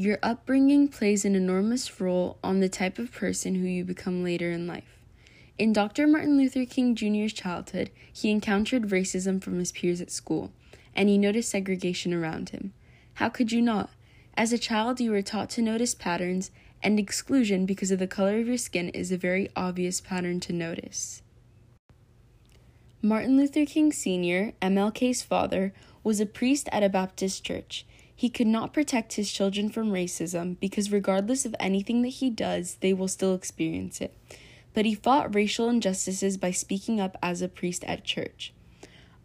Your upbringing plays an enormous role on the type of person who you become later in life. In Dr. Martin Luther King Jr.'s childhood, he encountered racism from his peers at school, and he noticed segregation around him. How could you not? As a child, you were taught to notice patterns, and exclusion because of the color of your skin is a very obvious pattern to notice. Martin Luther King Sr., MLK's father, was a priest at a Baptist church. He could not protect his children from racism because, regardless of anything that he does, they will still experience it. But he fought racial injustices by speaking up as a priest at church.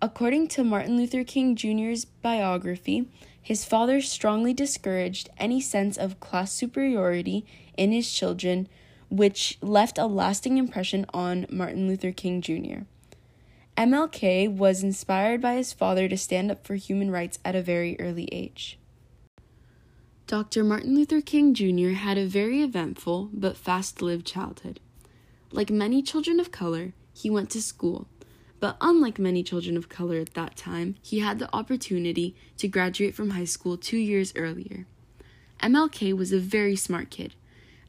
According to Martin Luther King Jr.'s biography, his father strongly discouraged any sense of class superiority in his children, which left a lasting impression on Martin Luther King Jr. MLK was inspired by his father to stand up for human rights at a very early age. Dr. Martin Luther King Jr. had a very eventful but fast lived childhood. Like many children of color, he went to school, but unlike many children of color at that time, he had the opportunity to graduate from high school two years earlier. MLK was a very smart kid.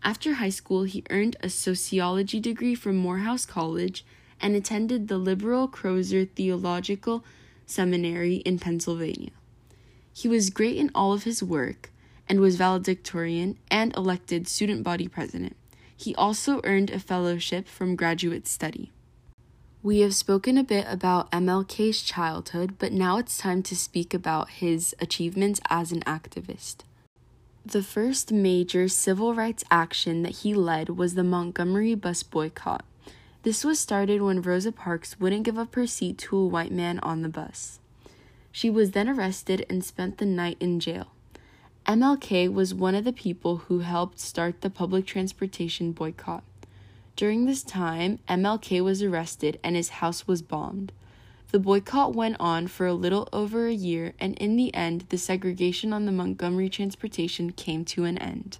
After high school, he earned a sociology degree from Morehouse College and attended the liberal Crozer Theological Seminary in Pennsylvania. He was great in all of his work and was valedictorian and elected student body president. He also earned a fellowship from graduate study. We have spoken a bit about MLK's childhood, but now it's time to speak about his achievements as an activist. The first major civil rights action that he led was the Montgomery bus boycott. This was started when Rosa Parks wouldn't give up her seat to a white man on the bus. She was then arrested and spent the night in jail. MLK was one of the people who helped start the public transportation boycott. During this time, MLK was arrested and his house was bombed. The boycott went on for a little over a year, and in the end, the segregation on the Montgomery transportation came to an end.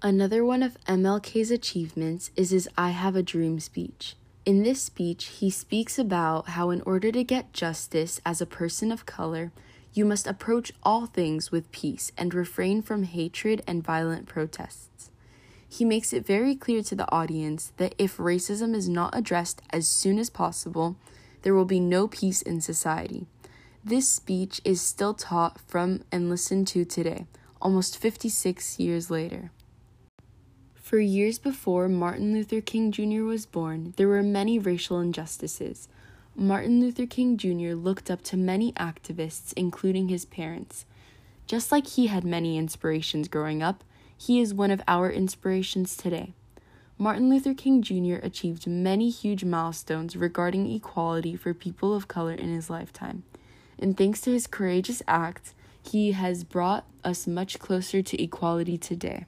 Another one of MLK's achievements is his I Have a Dream speech. In this speech, he speaks about how, in order to get justice as a person of color, you must approach all things with peace and refrain from hatred and violent protests. He makes it very clear to the audience that if racism is not addressed as soon as possible, there will be no peace in society. This speech is still taught from and listened to today, almost 56 years later. For years before Martin Luther King Jr. was born, there were many racial injustices. Martin Luther King Jr. looked up to many activists, including his parents. Just like he had many inspirations growing up, he is one of our inspirations today. Martin Luther King Jr. achieved many huge milestones regarding equality for people of color in his lifetime. And thanks to his courageous acts, he has brought us much closer to equality today.